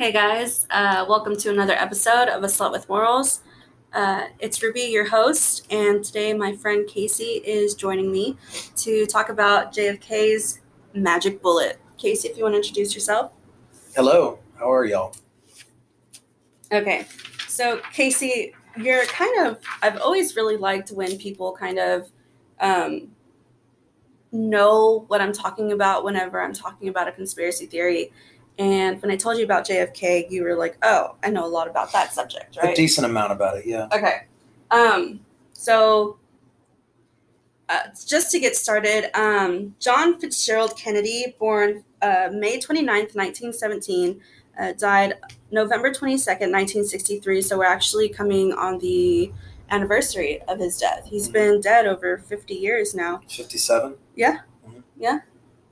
Hey guys, uh, welcome to another episode of A Slut with Morals. Uh, it's Ruby, your host, and today my friend Casey is joining me to talk about JFK's magic bullet. Casey, if you want to introduce yourself. Hello, how are y'all? Okay, so Casey, you're kind of, I've always really liked when people kind of um, know what I'm talking about whenever I'm talking about a conspiracy theory. And when I told you about JFK, you were like, "Oh, I know a lot about that subject, right?" A decent amount about it, yeah. Okay. Um, so uh, just to get started, um, John Fitzgerald Kennedy, born uh, May 29th, 1917, uh, died November 22nd, 1963. So we're actually coming on the anniversary of his death. He's Mhm. been dead over 50 years now. 57? Yeah,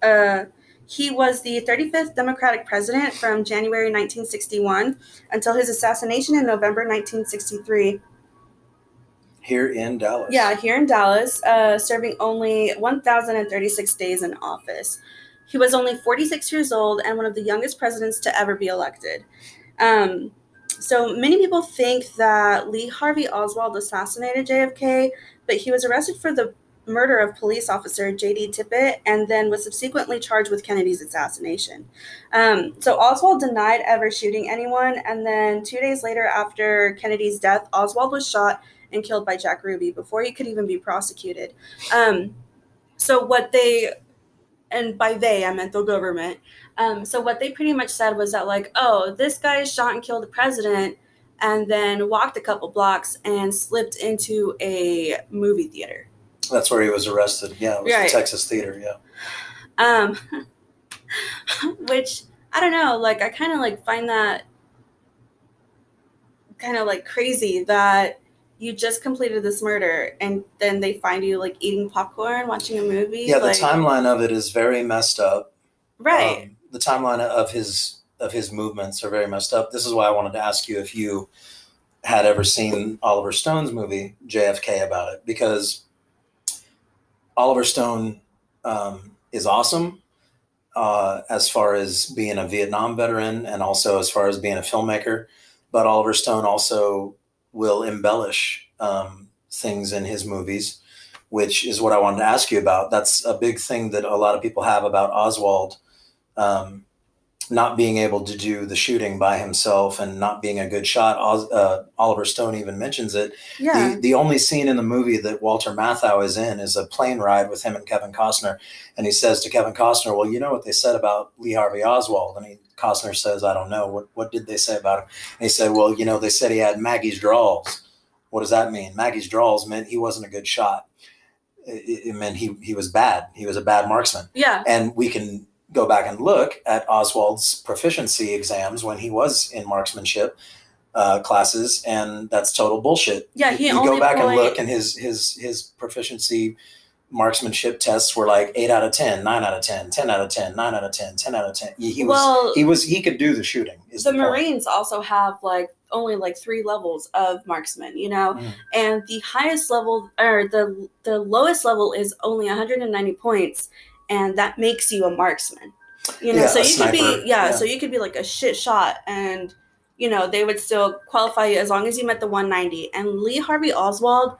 Uh, he was the 35th Democratic president from January 1961 until his assassination in November 1963. Here in Dallas. Yeah, here in Dallas, uh, serving only 1,036 days in office. He was only 46 years old and one of the youngest presidents to ever be elected. Um, so many people think that Lee Harvey Oswald assassinated JFK, but he was arrested for the murder of police officer J.D. Tippit and then was subsequently charged with Kennedy's assassination. Um, so Oswald denied ever shooting anyone, and then two days later, after Kennedy's death, Oswald was shot and killed by Jack Ruby before he could even be prosecuted. Um, so what they, and by they I meant the government. Um, so what they pretty much said was that like, oh, this guy shot and killed the president, and then walked a couple blocks and slipped into a movie theater. That's where he was arrested. Yeah, it was Right. the Texas Theater, yeah. Um, which I don't know, like I kind of like find that kind of like crazy that you just completed this murder and then they find you like eating popcorn, watching a movie. Yeah, the timeline of it is very messed up. right? Um, the timeline of his of his movements are very messed up. This is why I wanted to ask you if you had ever seen Oliver Stone's movie JFK about it because Oliver Stone um, is awesome uh, as far as being a Vietnam veteran and also as far as being a filmmaker. But Oliver Stone also will embellish um, things in his movies, which is what I wanted to ask you about. That's a big thing that a lot of people have about Oswald um, not being able to do the shooting by himself and not being a good shot. Uh, Oliver Stone even mentions it. yeah, The, the only scene in the movie that Walter Matthau is in is a plane ride with him and Kevin Costner. And he says to Kevin Costner, Well, you know what they said about Lee Harvey Oswald? And he, Costner says, I don't know. What, what did they say about him? And he said, Well, you know, they said he had Maggie's draws. What does that mean? Maggie's draws meant he wasn't a good shot. It, it meant he, he was bad. He was a bad marksman. yeah, And we can go back and look at Oswald's proficiency exams when he was in marksmanship uh, classes, and that's total bullshit. Yeah, he you only go back and look, and his his his proficiency marksmanship tests were like 8 out of 10 9 out of 10 10 out of 10 9 out of 10 10 out of 10 he, he was well, he was he could do the shooting the the, point. Marines also have like only like three levels of marksman, you know, Mm. and the highest level or the the lowest level is only 190 points, and that makes you a marksman. You know, Yeah, so you could be yeah, yeah. so you could be like a shit shot, and you know they would still qualify you as long as you met the 190. And Lee Harvey Oswald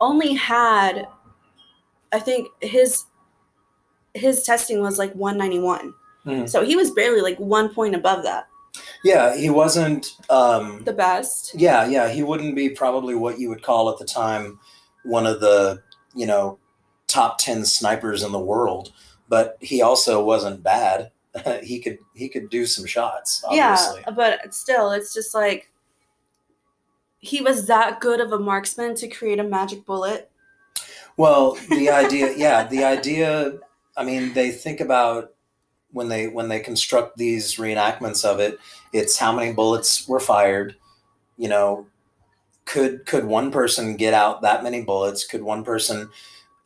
only had, I think his his testing was like 191. Mhm. So he was barely like one point above that. yeah he wasn't um The best. Yeah, yeah, he wouldn't be probably what you would call at the time one of the, you know, top 10 snipers in the world, but he also wasn't bad. he could he could do some shots, obviously. Yeah, but still, it's just like he was that good of a marksman to create a magic bullet. Well, the idea, yeah, the idea, I mean, they think about when they when they construct these reenactments of it, it's how many bullets were fired, you know, could could one person get out that many bullets? Could one person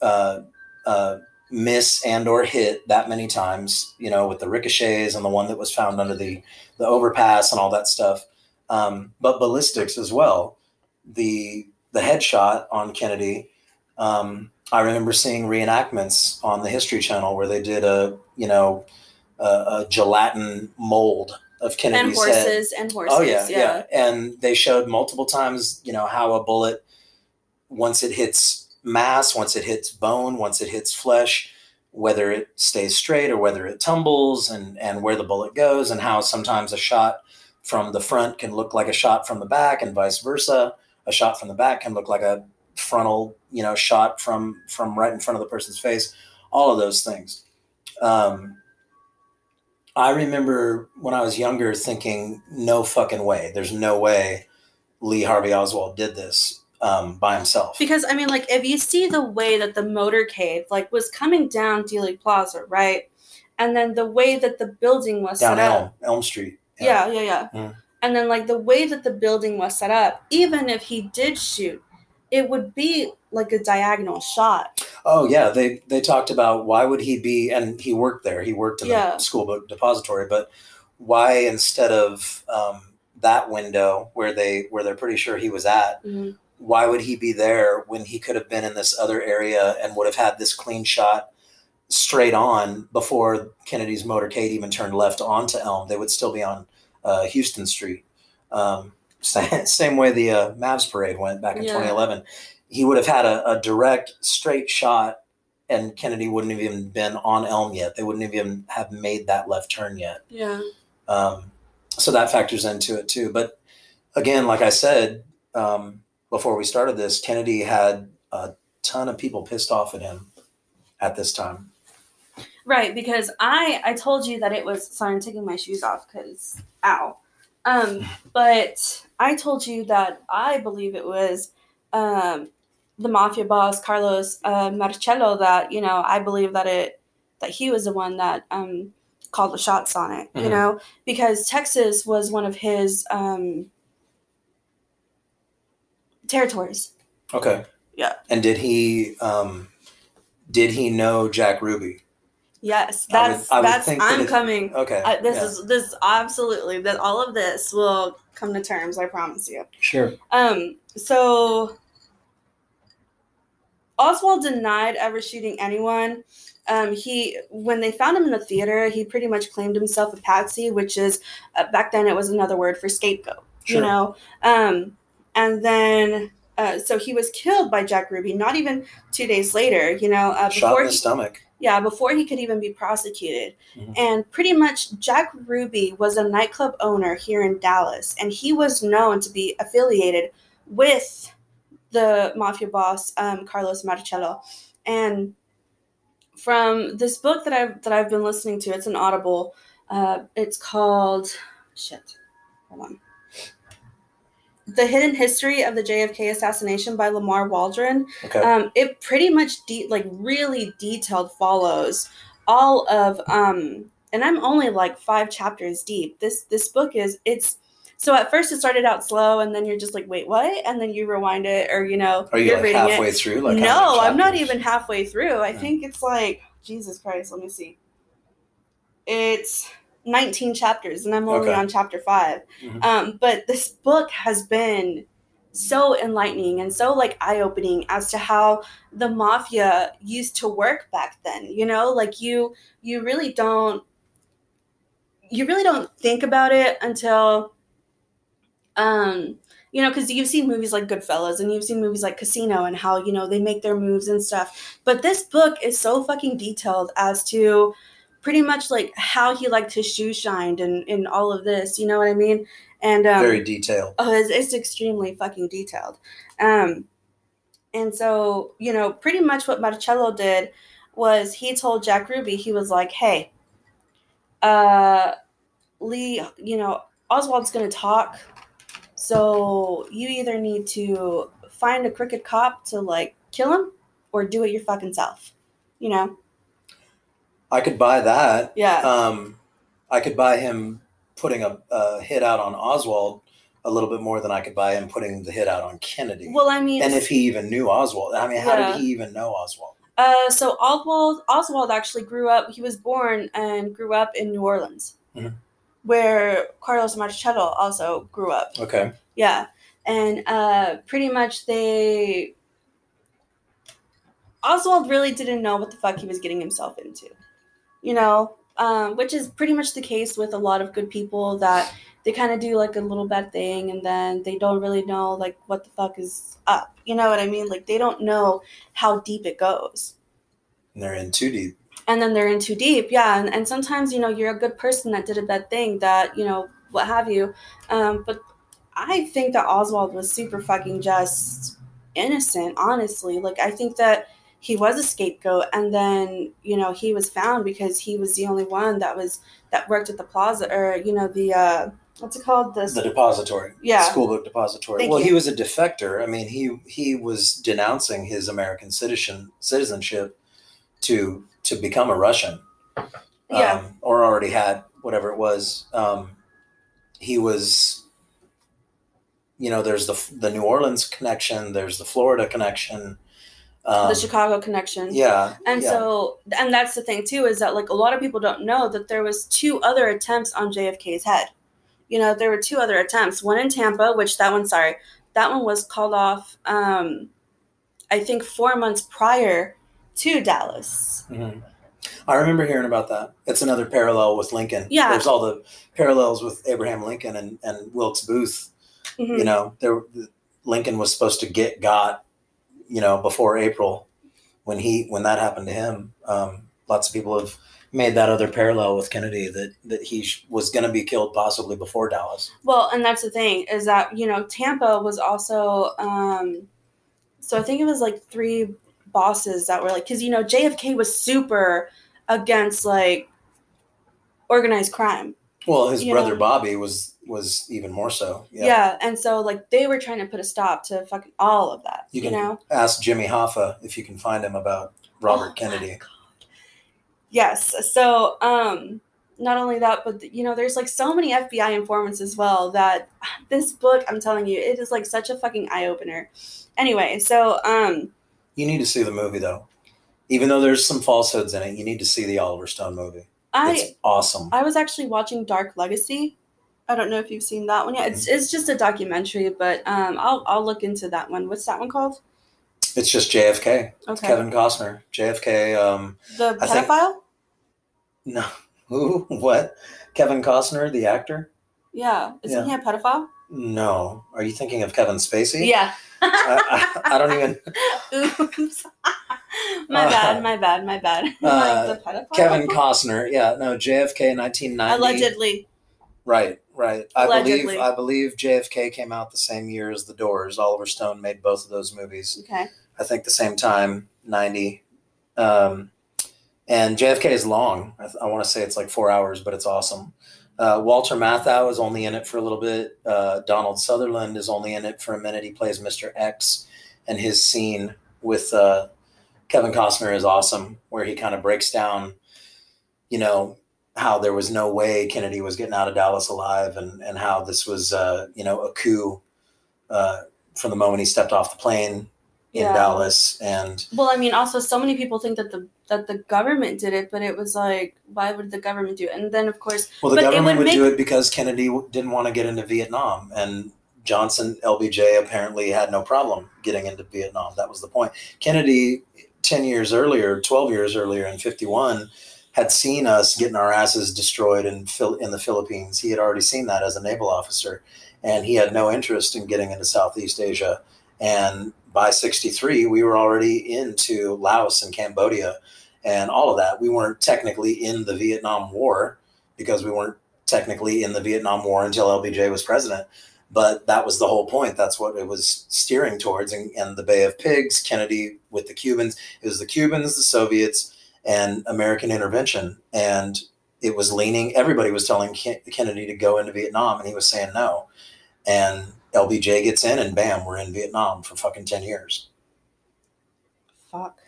uh, uh, miss and or hit that many times? You know, with the ricochets and the one that was found under the the overpass and all that stuff. Um, but ballistics as well. The the headshot on Kennedy. Um, I remember seeing reenactments on the History Channel where they did a you know a, a gelatin mold of Kennedy's and head. horses and horses. Oh yeah, yeah, yeah. And they showed multiple times, you know, how a bullet once it hits mass, once it hits bone, once it hits flesh, whether it stays straight or whether it tumbles and and where the bullet goes and how sometimes a shot from the front can look like a shot from the back and vice versa. A shot from the back can look like a frontal, you know, shot from from right in front of the person's face. All of those things. Um, I remember when I was younger thinking, no fucking way. There's no way Lee Harvey Oswald did this um, by himself. Because I mean, like, if you see the way that the motorcade like was coming down Dealey Plaza, right, and then the way that the building was Down set Elm, up, Elm Street. yeah, yeah, yeah, Mm. and then like the way that the building was set up, even if he did shoot, it would be like a diagonal shot. Oh yeah, they they talked about why would he be and he worked there. He worked in Yeah. the school book depository, but why instead of um, that window where they where they're pretty sure he was at, Mhm. Why would he be there when he could have been in this other area and would have had this clean shot straight on before Kennedy's motorcade even turned left onto Elm? They would still be on uh, Houston Street. Um, same, same way the uh, Mavs parade went back in Yeah. 2011. He would have had a, a direct, straight shot, and Kennedy wouldn't have even been on Elm yet. They wouldn't even have made that left turn yet. Yeah. Um, so that factors into it too. But again, like I said um, before we started this, Kennedy had a ton of people pissed off at him at this time. Right, because I I told you that it was sorry, I'm taking my shoes off because ow. Um, but I told you that I believe it was um the mafia boss Carlos uh, Marcello that you know I believe that it that he was the one that um called the shots on it. You Mhm. know because Texas was one of his um territories. Okay. Yeah. And did he um, did he know Jack Ruby? Yes, I would- that's I would that's I'm it- coming. Okay. I, this yeah. is this absolutely that all of this will come to terms. I promise you. sure. Um. So Oswald denied ever shooting anyone. Um, he when they found him in the theater, he pretty much claimed himself a patsy, which is uh, back then it was another word for scapegoat. Sure. You know. Um. And then. Uh, so he was killed by Jack Ruby. Not even two days later, you know, uh, Shot before in the he, stomach. yeah, before he could even be prosecuted. Mhm. And pretty much Jack Ruby was a nightclub owner here in Dallas, and he was known to be affiliated with the mafia boss um, Carlos Marcello. And from this book that I've that I've been listening to, it's an Audible. Uh, it's called shit. Hold on. The Hidden History of the JFK Assassination by Lamar Waldron Okay. um, it pretty much de- like really detailed follows all of um and i'm only like five chapters deep this this book is it's so at first it started out slow and then you're just like wait what and then you rewind it or you know Are you you're like reading halfway it through? Like no i'm not even halfway through i Yeah. think it's like jesus christ let me see it's 19 chapters and i'm only Okay. on chapter 5 Mhm. um, but this book has been so enlightening and so like eye-opening as to how the mafia used to work back then you know like you you really don't you really don't think about it until um you know because you've seen movies like goodfellas and you've seen movies like casino and how you know they make their moves and stuff but this book is so fucking detailed as to pretty much like how he liked his shoe shined and and all of this you know what i mean and um Very detailed. Oh, it's, it's extremely fucking detailed. Um, and so, you know, pretty much what Marcello did was he told Jack Ruby, he was like, hey, uh, Lee, you know, Oswald's going to talk. So you either need to find a crooked cop to like kill him or do it your fucking self. You know? I could buy that. Yeah. Um, I could buy him putting a, a hit out on Oswald a little bit more than I could buy him putting the hit out on Kennedy. well, I mean, and if he even knew Oswald, I mean, how Yeah. did he even know Oswald? Uh, so Oswald Oswald actually grew up. He was born and grew up in New Orleans, Mhm. where Carlos Marcello also grew up. Okay. Yeah, and uh, pretty much they Oswald really didn't know what the fuck he was getting himself into. You know, um, which is pretty much the case with a lot of good people that they kind of do like a little bad thing and then they don't really know like what the fuck is up. You know what I mean? Like they don't know how deep it goes. And they're in too deep. And then they're in too deep, yeah. And, and sometimes, you know, you're a good person that did a bad thing that, you know, what have you. Um, but I think that Oswald was super fucking just innocent, honestly. Like, I think that he was a scapegoat and then you know he was found because he was the only one that was that worked at the plaza or you know the uh what's it called the, The depository. Yeah. School book depository. Thank well, you. he was a defector. I mean, he he was denouncing his American citizen citizenship to to become a Russian. yeah um, or already had whatever it was. Um, he was, you know, there's the the New Orleans connection, there's the Florida connection. Um, the chicago connection Yeah, and yeah. so and that's the thing too is that like a lot of people don't know that there was two other attempts on jfk's head you know there were two other attempts one in tampa which that one sorry that one was called off um i think four months prior to dallas Mhm. I remember hearing about that. It's another parallel with Lincoln. Yeah. there's all the parallels with Abraham Lincoln and and Wilkes Booth. Mhm. You know, there Lincoln was supposed to get got, you know, before April when he when that happened to him. Um, lots of people have made that other parallel with Kennedy that that he sh- was going to be killed possibly before Dallas. Well, and that's the thing is that you know Tampa was also um so I think it was like three bosses that were like cuz you know JFK was super against like organized crime. Well, his brother know. Bobby was was even more so. Yeah. and so like they were trying to put a stop to fucking all of that, You you, can- know. Ask Jimmy Hoffa if you can find him about Robert Oh Kennedy. Yes. So, um, not only that, but you know, there's like so many FBI informants as well that this book, I'm telling you, it is like such a fucking eye opener. Anyway, so um, You need to see the movie though. Even though there's some falsehoods in it, you need to see the Oliver Stone movie. I it's awesome. I was actually watching Dark Legacy. I don't know if you've seen that one yet. It's it's just a documentary, but um, I'll I'll look into that one. What's that one called? it's just JFK. Okay, Kevin Costner. JFK. Um, the I think- pedophile. no, who? What? Kevin Costner, the actor? Yeah, isn't he a pedophile? No. Are you thinking of Kevin Spacey? Yeah. I, I, I don't even. Oops. my bad. My bad. My bad. Uh, like the pedophile. Kevin Costner. Yeah. No. JFK, 1990. Allegedly. Right, right. I Allegedly. believe I believe JFK came out the same year as The Doors. Oliver Stone made both of those movies. Okay. I think the same time, ninety. Um, and JFK is long. I, I want to say it's like four hours, but it's awesome. Uh, Walter Matthau is only in it for a little bit. Uh, Donald Sutherland is only in it for a minute. He plays Mr. X, and his scene with uh, Kevin Costner is awesome, where he kind of breaks down, you know, how there was no way Kennedy was getting out of Dallas alive, and and how this was, uh, you know, a coup uh, from the moment he stepped off the plane in Yeah. Dallas, and Well, I mean, also so many people think that the that the government did it, but it was like, why would the government do it? And then, of course, well, the But it government would would, do it because Kennedy w- didn't want to get into Vietnam, and Johnson LBJ apparently had no problem getting into Vietnam. That was the point. Kennedy, ten years earlier, twelve years earlier, in fifty one. Had seen us getting our asses destroyed in in the Philippines. He had already seen that as a naval officer, and he had no interest in getting into Southeast Asia. And by '63, we were already into Laos and Cambodia, and all of that. We weren't technically in the Vietnam War because we weren't technically in the Vietnam War until LBJ was president. But that was the whole point. That's what it was steering towards. And, and the Bay of Pigs, Kennedy with the Cubans, it was the Cubans, the Soviets, and American intervention. And it was leaning, everybody was telling Ken- Kennedy to go into Vietnam, and he was saying no. And LBJ gets in, and bam, we're in Vietnam for fucking 10 years. fuck.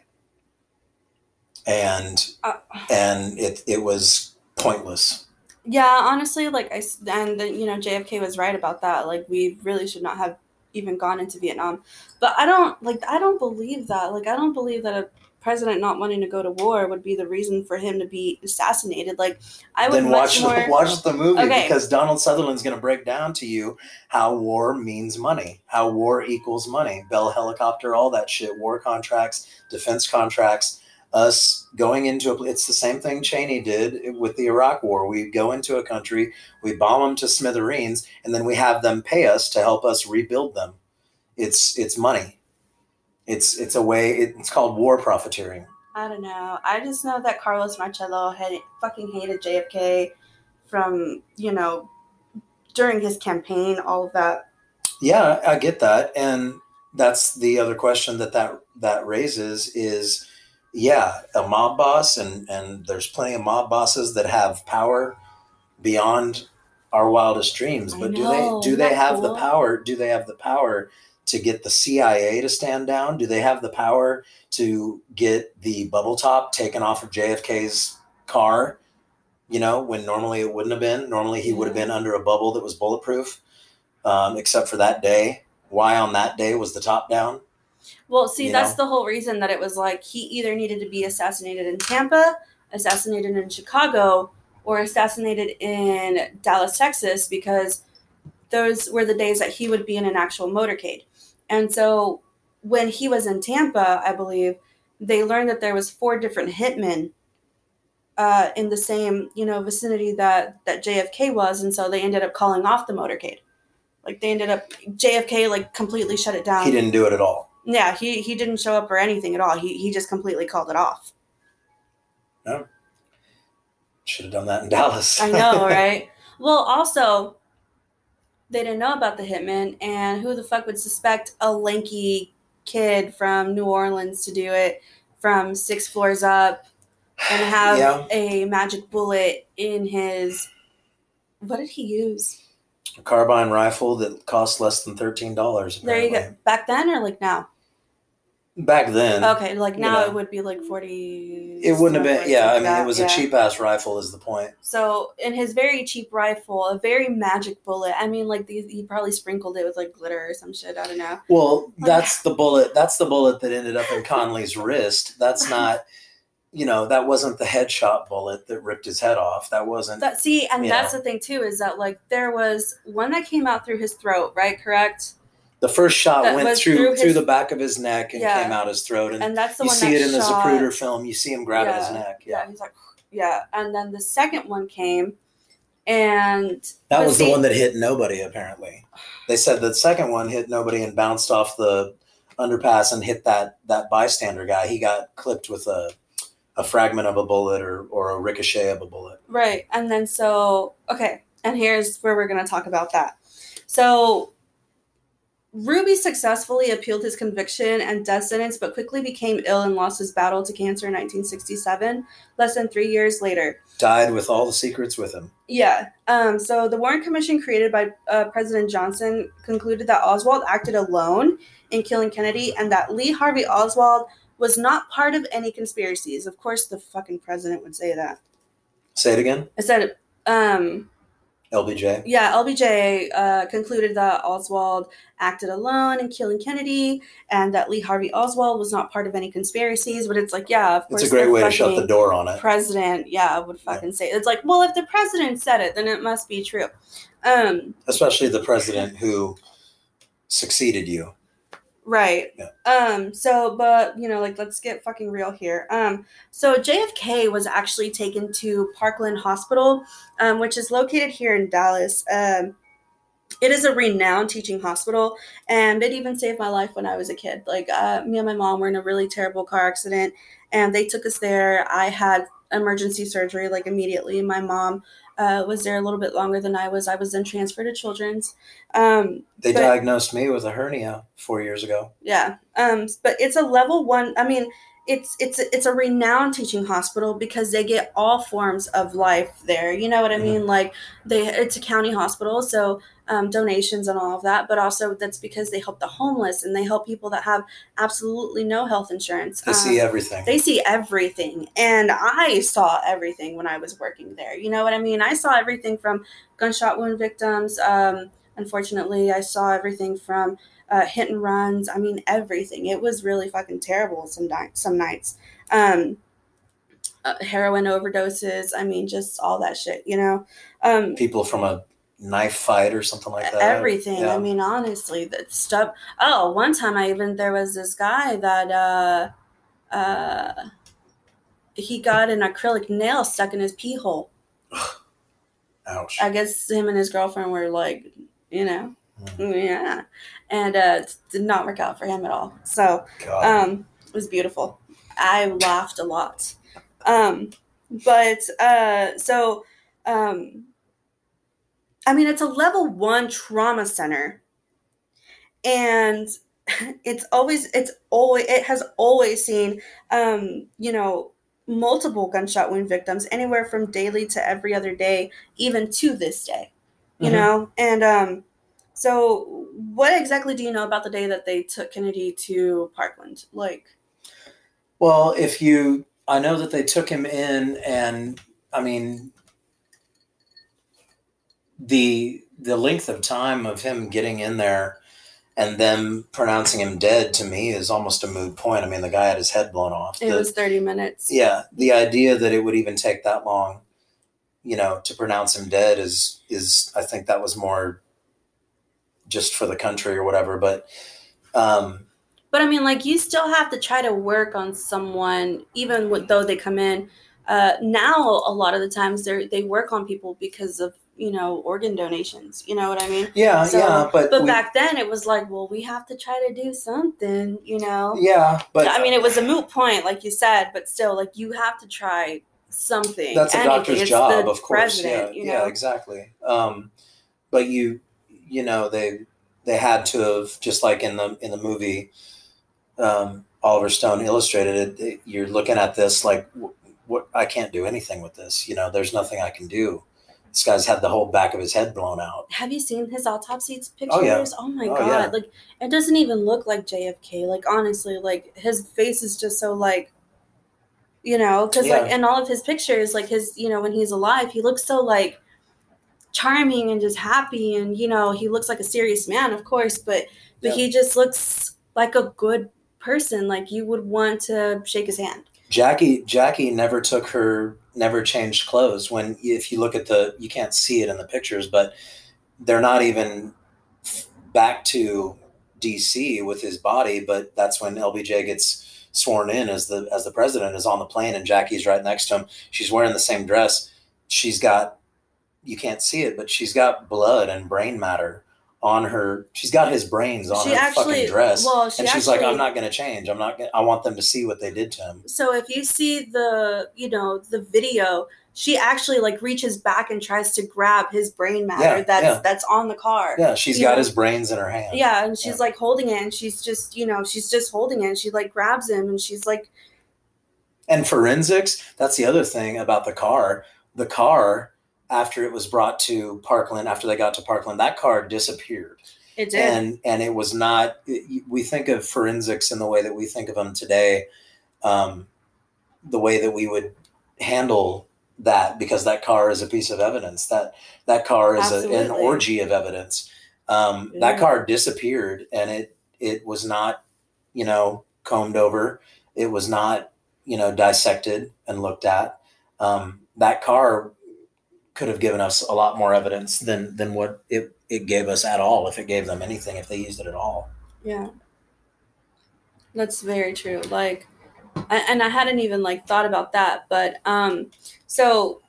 And Uh, and it, it was pointless. yeah, honestly, like I and the, you know JFK was right about that. Like we really should not have even gone into Vietnam. But I don't like I don't believe that. Like I don't believe that a president not wanting to go to war would be the reason for him to be assassinated. Like I would then watch more. the, watch the movie Okay. because Donald Sutherland's going to break down to you how war means money, how war equals money, Bell helicopter, all that shit, war contracts, defense contracts. us going into a it's the same thing Cheney did with the Iraq war. We go into a country, we bomb them to smithereens, and then we have them pay us to help us rebuild them. It's it's money. It's it's a way. It's called war profiteering. I don't know. I just know that Carlos Marcello had fucking hated JFK from you know during his campaign, all of that. Yeah, I get that, and that's the other question that that that raises is yeah a mob boss and and there's plenty of mob bosses that have power beyond our wildest dreams but do they do they have cool? the power do they have the power to get the CIA to stand down do they have the power to get the bubble top taken off of JFK's car you know when normally it wouldn't have been normally he would have been under a bubble that was bulletproof um, except for that day why on that day was the top down. Well, see, that's know? the whole reason that it was like he either needed to be assassinated in Tampa, assassinated in Chicago, or assassinated in Dallas, Texas, because those were the days that he would be in an actual motorcade. And so when he was in Tampa, I believe, they learned that there was four different hitmen uh, in the same, you know, vicinity that that JFK was, and so they ended up calling off the motorcade. Like they ended up JFK like completely shut it down. He didn't do it at all. Yeah, he he didn't show up or anything at all. He he just completely called it off. No. Should have done that in Dallas. I know, right? Well, also they didn't know about the hitman and who the fuck would suspect a lanky kid from New Orleans to do it from 6 floors up and have yeah. a magic bullet in his what did he use? a carbine rifle that cost less than thirteen dollars. There you go. Back then or like now? Back then. Okay, like now you know, it would be like forty. It wouldn't have been. Yeah, I mean, that. it was yeah. a cheap ass rifle. Is the point? So in his very cheap rifle, a very magic bullet. I mean, like these, he probably sprinkled it with like glitter or some shit. I don't know. Well, that's the bullet. That's the bullet that ended up in Connally's wrist. That's not you know that wasn't the headshot bullet that ripped his head off that wasn't that see and that's know. the thing too is that like there was one that came out through his throat right correct the first shot that went through through, his, through, the back of his neck and yeah. came out his throat and, and that's the you see it in the shot, Zapruder film you see him grab yeah, his neck yeah. yeah he's like yeah and then the second one came and that was see, the one that hit nobody apparently they said the second one hit nobody and bounced off the underpass and hit that that bystander guy he got clipped with a a fragment of a bullet or, or a ricochet of a bullet. Right. And then so, okay. And here's where we're going to talk about that. So, Ruby successfully appealed his conviction and death sentence, but quickly became ill and lost his battle to cancer in 1967, less than three years later. Died with all the secrets with him. Yeah. Um, so, the Warren Commission created by uh, President Johnson concluded that Oswald acted alone in killing Kennedy and that Lee Harvey Oswald was not part of any conspiracies. Of course, the fucking president would say that. Say it again. I said, um, LBJ. Yeah, LBJ uh, concluded that Oswald acted alone in killing Kennedy, and that Lee Harvey Oswald was not part of any conspiracies. But it's like, yeah, of course. It's a great way to shut the door on it. President, yeah, would fucking yeah. say it's like, well, if the president said it, then it must be true. Um, Especially the president who succeeded you. Right. Yeah. Um, so but you know, like let's get fucking real here. Um, so JFK was actually taken to Parkland Hospital, um, which is located here in Dallas. Um it is a renowned teaching hospital and it even saved my life when I was a kid. Like uh, me and my mom were in a really terrible car accident and they took us there. I had emergency surgery like immediately. My mom uh, was there a little bit longer than I was. I was then transferred to Children's. Um, they but, diagnosed me with a hernia four years ago. Yeah, um, but it's a level one. I mean, it's it's it's a renowned teaching hospital because they get all forms of life there. You know what I mm-hmm. mean? Like they, it's a county hospital, so um, donations and all of that. But also that's because they help the homeless and they help people that have absolutely no health insurance. They um, see everything. They see everything, and I saw everything when I was working there. You know what I mean? I saw everything from gunshot wound victims. Um, unfortunately, I saw everything from uh, hit and runs. I mean, everything. It was really fucking terrible some di- some nights. Um, uh, heroin overdoses. I mean, just all that shit. You know, um, people from a knife fight or something like that. Everything. Yeah. I mean, honestly, that stuff. Oh, one time I even there was this guy that uh, uh, he got an acrylic nail stuck in his pee hole. Ouch. I guess him and his girlfriend were like, you know, Mm, yeah, and uh, it did not work out for him at all. So God. um, it was beautiful. I laughed a lot. Um, but uh, so um, I mean, it's a level one trauma center, and it's always it's always it has always seen um, you know multiple gunshot wound victims anywhere from daily to every other day even to this day you Mhm. know? And um so what exactly do you know about the day that they took kennedy to parkland? Like Well, if you, I know that they took him in, and I mean, the the length of time of him getting in there and them pronouncing him dead to me is almost a moot point. I mean, the guy had his head blown off. it The- was 30 minutes yeah, the idea that it would even take that long, you know, to pronounce him dead is is I think that was more just for the country or whatever. But um, but i mean like you still have to try to work on someone even with, though they come in uh, now a lot of the times they they work on people because of you know organ donations you know what i mean yeah, So- yeah, but but we- back then it was like well we have to try to do something you know yeah, but i mean it was a moot point like you said but still like you have to try something that's a anything. doctor's It's job, of course. Yeah, you yeah, exactly. Um, but you, you know, they they had to have just like in the in the movie, um, Oliver Stone illustrated it. it- You're looking at this like, wh- what? I can't do anything with this. You know, there's nothing I can do. This guy's had the whole back of his head blown out. have you seen his autopsy pictures Oh, yeah. oh my Oh, god yeah. like it doesn't even look like jfk like honestly like his face is just so like you know because like in all of his pictures like his you know when he's alive he looks so like charming and just happy and you know he looks like a serious man of course but but Yeah. he just looks like a good person like you would want to shake his hand Jackie Jackie never took her never changed clothes. When if you look at the you can't see it in the pictures but they're not even back to DC with his body but that's when LBJ gets sworn in as the as the president is on the plane and Jackie's right next to him. She's wearing the same dress. She's got you can't see it but she's got blood and brain matter on her she's got his brains on she her actually fucking dress well and she's actually, like I'm not going to change I'm not gonna, I want them to see what they did to him so if you see the you know the video she actually like reaches back and tries to grab his brain matter Yeah, that's yeah. that's on the car Yeah, she's got know? his brains in her hand. yeah and she's Yeah. like holding it and she's just you know she's just holding it and she like grabs him and she's like And forensics, that's the other thing about the car. The car, after it was brought to Parkland, after they got to Parkland, that car disappeared. it did And and it was not it- we think of forensics in the way that we think of them today, um, the way that we would handle that because that car is a piece of evidence. That that car is a, an orgy of evidence. Um, That car disappeared, and it it was not, you know, combed over. It was not, you know, dissected and looked at. Um, that car could have given us a lot more evidence than than what it it gave us at all. If it gave them anything, if they used it at all. Yeah. That's very true. Like I- and I hadn't even like thought about that, but um so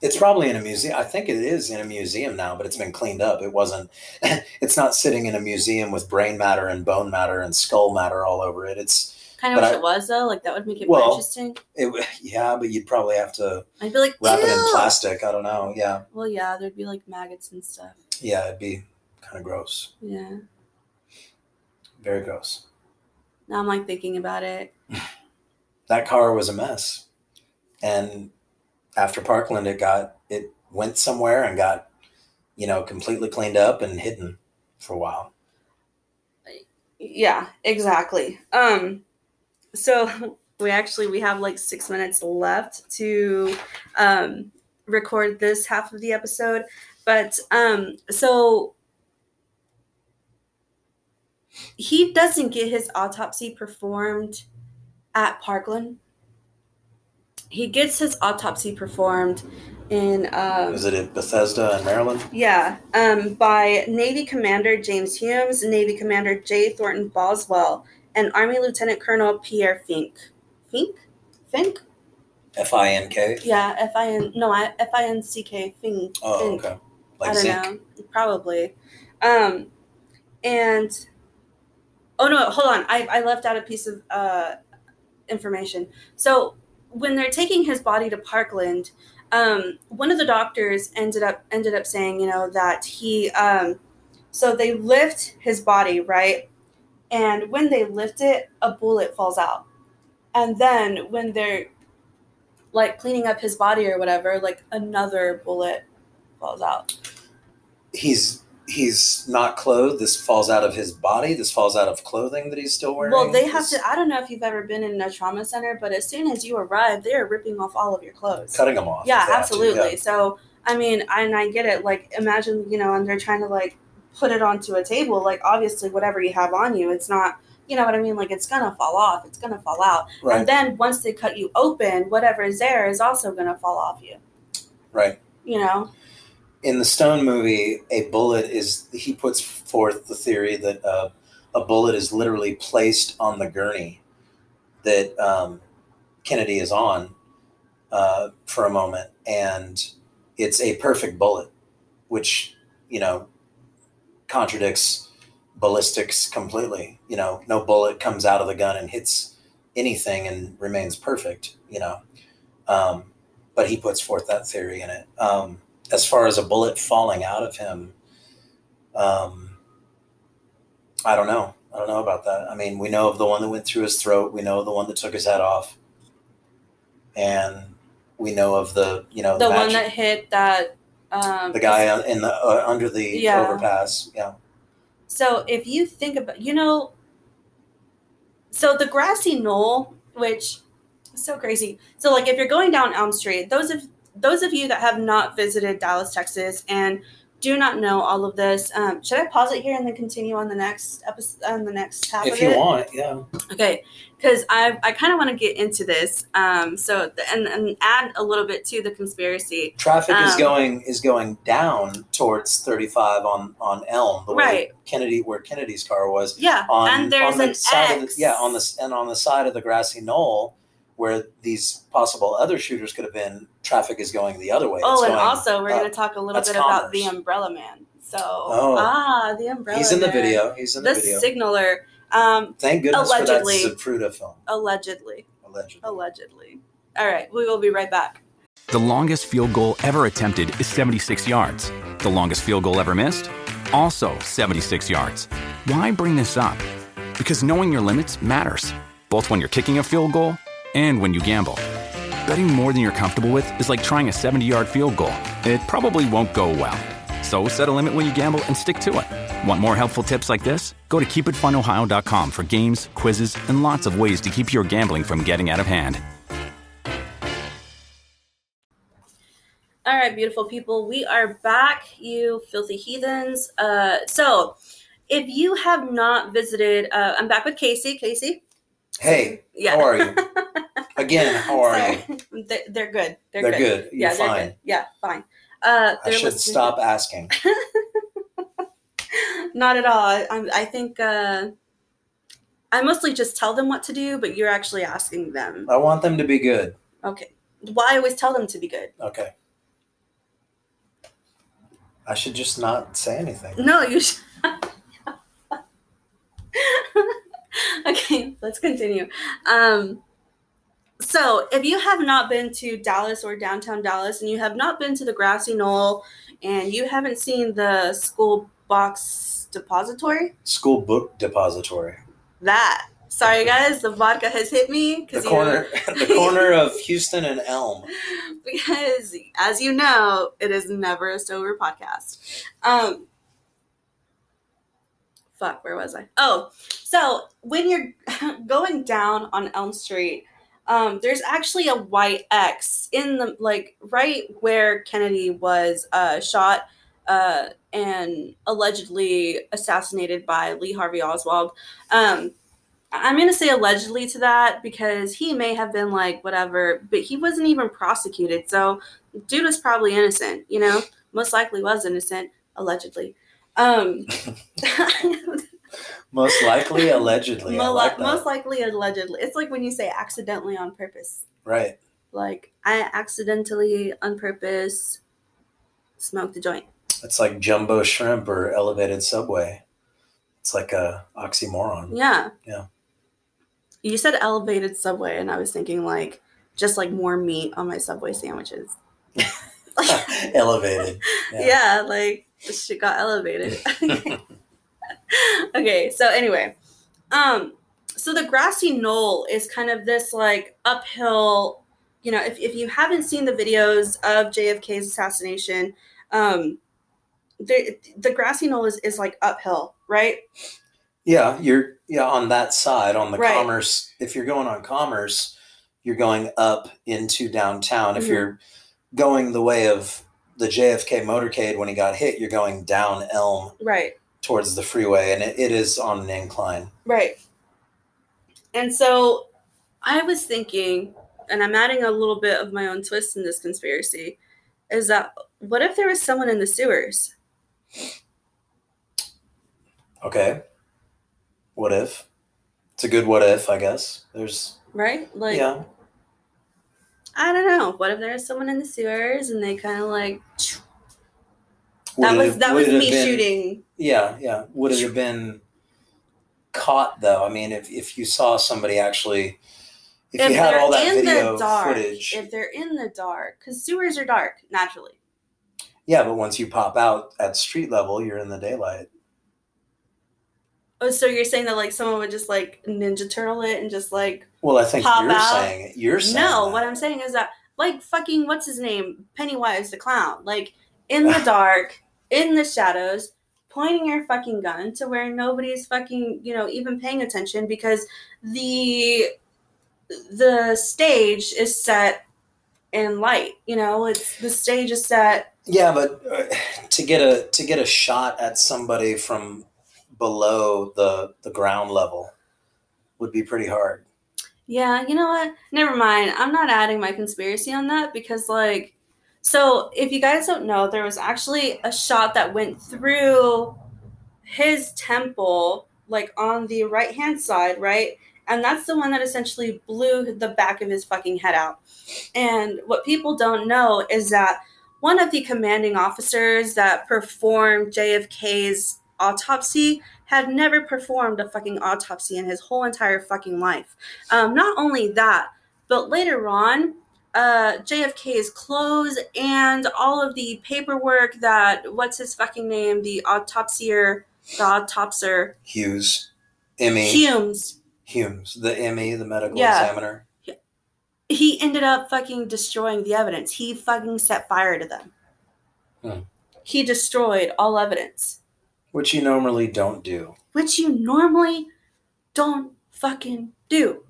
It's probably in a museum. I think it is in a museum now, but it's been cleaned up. It wasn't. It's not sitting in a museum with brain matter and bone matter and skull matter all over it. It's kind of wish I- it was though, like that would make it more interesting. it. Yeah, but you'd probably have to I'd be like wrap it in plastic. I don't know. Yeah, Well yeah, there'd be like maggots and stuff. yeah, it'd be kind of gross. Yeah. Very gross. Now I'm like thinking about it. That car was a mess, and after Parkland, it got it went somewhere and got, you know, completely cleaned up and hidden for a while. Yeah, exactly. Um so we actually we have like 6 minutes left to um record this half of the episode, but um so he doesn't get his autopsy performed at Parkland. He gets his autopsy performed in um Was it at Bethesda in Maryland? yeah, um, by Navy Commander James Humes, Navy Commander J. Thornton Boswell, and Army Lieutenant Colonel Pierre Finck. Fink? Fink. F I N K. Yeah, F I N. No, I F I N C K. Fink. Oh, Fink. okay. Like I don't zinc. know. Probably. Um, and oh no, hold on. I, I left out a piece of uh, information. So when they're taking his body to Parkland, um, one of the doctors ended up ended up saying, you know, that he um, so they lift his body right, and when they lift it, a bullet falls out, and then when they're like cleaning up his body or whatever, like another bullet falls out. He's he's not clothed. This falls out of his body. This falls out of clothing that he's still wearing. Well, they have to. I don't know if you've ever been in a trauma center, but as soon as you arrive, they are ripping off all of your clothes. cutting them off. yeah, to, absolutely. yeah. So, I mean, and I get it. Like, imagine, you know, and they're trying to like put it onto a table. Like, obviously, whatever you have on you, it's not. You know what I mean? Like, it's gonna fall off. It's gonna fall out. Right. And then once they cut you open, whatever is there is also gonna fall off you. Right. You know. in the Stone movie, a bullet is he puts forth the theory that uh, a bullet is literally placed on the gurney that um, Kennedy is on uh, for a moment, and it's a perfect bullet, which you know contradicts ballistics completely. You know, no bullet comes out of the gun and hits anything and remains perfect. You know, um, but he puts forth that theory in it. Um, as far as a bullet falling out of him, um, I don't know. I don't know about that. I mean, we know of the one that went through his throat. We know of the one that took his head off, and we know of the you know The one match- that hit that. Um, the guy in the uh, under the Yeah. overpass. Yeah, So if you think about, you know, so the grassy knoll, which is so crazy. So like if you're going down Elm Street, those of those of you that have not visited Dallas, Texas, and do not know all of this, um, should I pause it here and then continue on the next episode on the next half if you it? want, yeah. Okay, because I I kind of want to get into this, um, so and and add a little bit to the conspiracy. Traffic is Um, going is going down towards 35 on on Elm, the way Right. Kennedy where Kennedy's car was. Yeah, on, and there's on the an side of X. the, yeah on the and on the side of the grassy knoll where these possible other shooters could have been traffic is going the other way Oh, It's and going also we're up. going to talk a little That's bit about the. Umbrella Man. So, Oh. ah, the Umbrella he's in the Man. video he's in the, The video signaler, um, thank goodness allegedly. for that Zapruder film allegedly, allegedly allegedly. All right, we will be right back. The longest field goal ever attempted is 76 yards. The longest field goal ever missed? Also 76 yards. Why bring this up? Because knowing your limits matters, both when you're kicking a field goal and when you gamble. Betting more than you're comfortable with is like trying a 70 yard field goal. It probably won't go well. So set a limit when you gamble and stick to it. Want more helpful tips like this? Go to keepitfunohio.com for games, quizzes, and lots of ways to keep your gambling from getting out of hand. All right, beautiful people, we are back, you filthy heathens. Uh, so, if you have not visited, uh, I'm back with Casey. Casey, hey yeah. how are you again how are you you? They're, good. They're, they're good. good, you're Yeah, they're fine good. Yeah, fine. Uh, I should listening- stop asking Not at all. I, I think uh, I mostly just tell them what to do, but you're actually asking them. I want them to be good Okay. Well, I always tell them to be good. okay I should just not say anything No, you should. okay, let's continue. Um, so, if you have not been to Dallas or downtown Dallas, and you have not been to the Grassy Knoll, and you haven't seen the school box depository, school book depository. That. Sorry guys, the vodka has hit me the corner the corner of Houston and Elm. Because as you know, it is never a sober podcast. Um fuck, where was I? Oh, so when you're going down on Elm Street, um, there's actually a white X in the like right where Kennedy was uh, shot uh, and allegedly assassinated by Lee Harvey Oswald. Um, I'm going to say allegedly to that because he may have been like whatever, but he wasn't even prosecuted. So, dude was probably innocent, you know, most likely was innocent, allegedly. Um, most likely allegedly mo- like most likely allegedly. It's like when you say accidentally on purpose. Right. Like I accidentally, on purpose, smoked a joint. It's like jumbo shrimp or elevated subway. It's like a oxymoron. Yeah. Yeah. You said elevated subway, and I was thinking like just like more meat on my subway sandwiches. elevated. Yeah, Yeah. like the shit got elevated. okay, so anyway, um, so the grassy knoll is kind of this like uphill. You know, if if you haven't seen the videos of JFK's assassination, um, the the grassy knoll is is like uphill, right? Yeah, you're yeah on that side on the Right. commerce. If you're going on commerce, you're going up into downtown. If Mhm. you're going the way of the JFK motorcade when he got hit, you're going down Elm Right. towards the freeway, and it, it is on an incline. Right. And so I was thinking, and I'm adding a little bit of my own twist in this conspiracy, is that what if there was someone in the sewers? Okay. What if? It's a good what if, I guess. There's Right? Like yeah. I don't know. What if there's someone in the sewers and they kind of like Would that was have- that was me been- shooting. Yeah, yeah. Would it have been caught though? I mean, if if you saw somebody actually, if, you had all that in video the dark, footage, if they're in the dark, because sewers are dark naturally. yeah. But once you pop out at street level, you're in the daylight. Oh, so you're saying that like someone would just like Ninja Turtle it and just like Well, I think you're out? saying it. You're saying no? that. What I'm saying is that like fucking what's his name Pennywise the clown, like in the dark, in the shadows, pointing your fucking gun to where nobody's fucking you know even paying attention because the the stage is set in light. You know, it's the stage is set. Yeah, but uh, to get a to get a shot at somebody from below the the ground level would be pretty hard. Yeah, you know what? Never mind. I'm not adding my conspiracy on that because, like, so if you guys don't know, there was actually a shot that went through his temple, like on the right hand side, right? And that's the one that essentially blew the back of his fucking head out. And what people don't know is that one of the commanding officers that performed JFK's autopsy had never performed a fucking autopsy in his whole entire fucking life. Um, not only that, but later on, uh, JFK's clothes and all of the paperwork that what's his fucking name, the autopsier, the autopser, Hughes, Emmy, Humes, Humes, the ME, the medical Yeah. examiner. he ended up fucking destroying the evidence. He fucking set fire to them. Hmm. He destroyed all evidence, which you normally don't do. which you normally don't fucking do.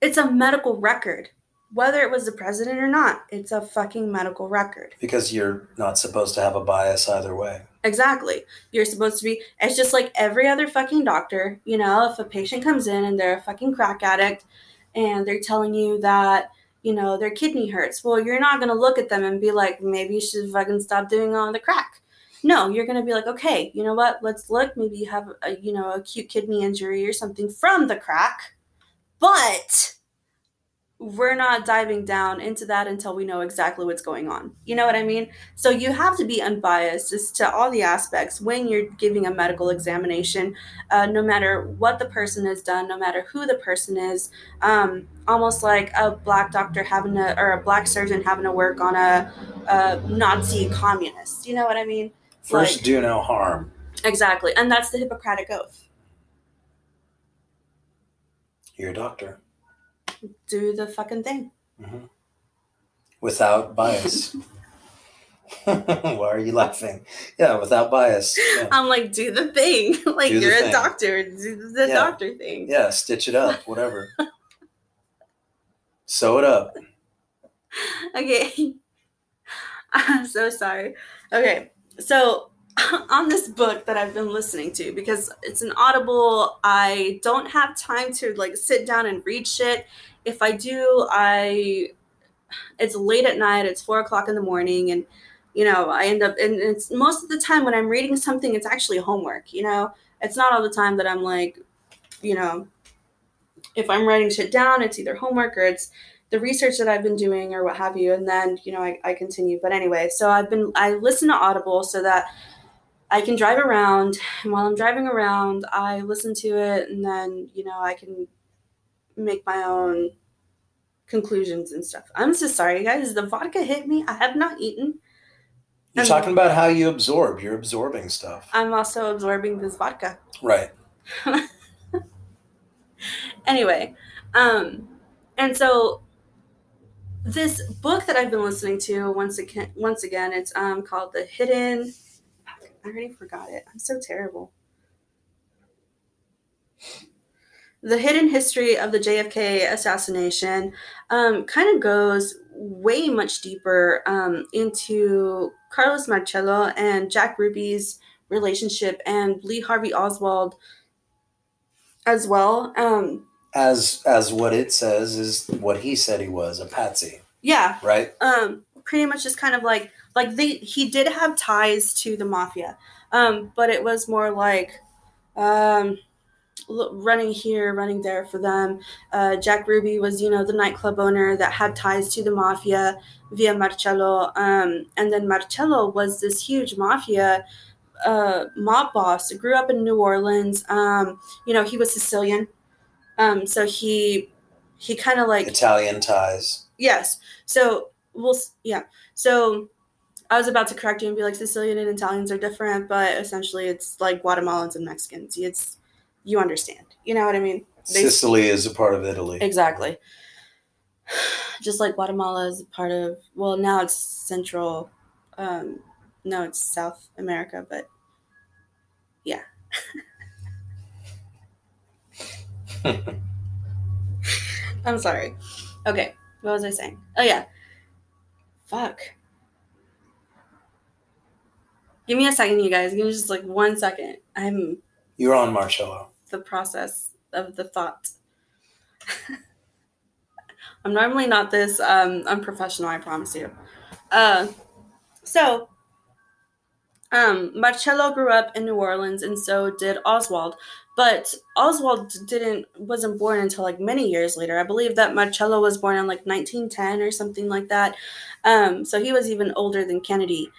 It's a medical record. Whether it was the president or not, it's a fucking medical record. because you're not supposed to have a bias either way. Exactly. You're supposed to be, it's just like every other fucking doctor. You know, if a patient comes in and they're a fucking crack addict and they're telling you that, you know, their kidney hurts, well, you're not going to look at them and be like, maybe you should fucking stop doing all the crack. No, you're going to be like, okay, you know what? Let's look. Maybe you have a, you know, acute kidney injury or something from the crack. But we're not diving down into that until we know exactly what's going on. You know what I mean? So you have to be unbiased as to all the aspects when you're giving a medical examination, uh, no matter what the person has done, no matter who the person is. Um, almost like a black doctor having to, or a black surgeon having to work on a, a Nazi communist. You know what I mean? First, Like- do no harm. Exactly. And that's the Hippocratic Oath. You're a doctor Do the fucking thing. Mhm. without bias. Why are you laughing? Yeah, without bias. Yeah, I'm like, do the thing. like, Do you're a thing. doctor. Do the Yeah. doctor thing. yeah stitch it up, whatever. Sew it up. Okay. I'm so sorry. Okay. So on this book that I've been listening to, because it's an audible, I don't have time to like sit down and read shit. If I do, I it's late at night, it's four o'clock in the morning, and you know, I end up and it's most of the time when I'm reading something, it's actually homework, you know. It's not all the time that I'm like, you know, if I'm writing shit down, it's either homework or it's the research that I've been doing or what have you. And then, you know, I, I continue. But anyway, so I've been, I listen to Audible so that I can drive around. And while I'm driving around, I listen to it and then, you know, I can make my own conclusions and stuff. I'm so sorry, guys. The vodka hit me. I have not eaten. You're And talking about how you absorb. You're absorbing stuff. I'm also absorbing this vodka. Right. anyway, um, and so this book that I've been listening to once again, once again, it's um called The Hidden. I already forgot it. I'm so terrible. The Hidden History of the JFK Assassination um, kind of goes way much deeper um, into Carlos Marcello and Jack Ruby's relationship and Lee Harvey Oswald as well. Um, As as what it says is what he said he was a patsy. yeah, Right. um, pretty much just kind of like like they he did have ties to the mafia, um, but it was more like um, running here, running there for them. Uh, Jack Ruby was you know the nightclub owner that had ties to the mafia via Marcello, um, and then Marcello was this huge mafia uh, mob boss. Grew up in New Orleans. Um, you know he was Sicilian, um, so he he kind of like Italian ties. Yes. So we'll yeah. So I was about to correct you and be like Sicilian and Italians are different, but essentially it's like Guatemalans and Mexicans. It's you understand. You know what I mean? They- Sicily is a part of Italy. Exactly. Just like Guatemala is a part of well now it's Central um no it's South America, but yeah. I'm sorry. Okay, what was I saying? Oh yeah. Fuck. Give me a second, you guys. Give me just like one second. I'm You're on Marcello. the process of the thought. I'm normally not this um, unprofessional, I promise you. Uh, so, um, Marcello grew up in New Orleans, and so did Oswald. But Oswald didn't wasn't born until like many years later. I believe that Marcello was born in like 1910 or something like that. Um, so he was even older than Kennedy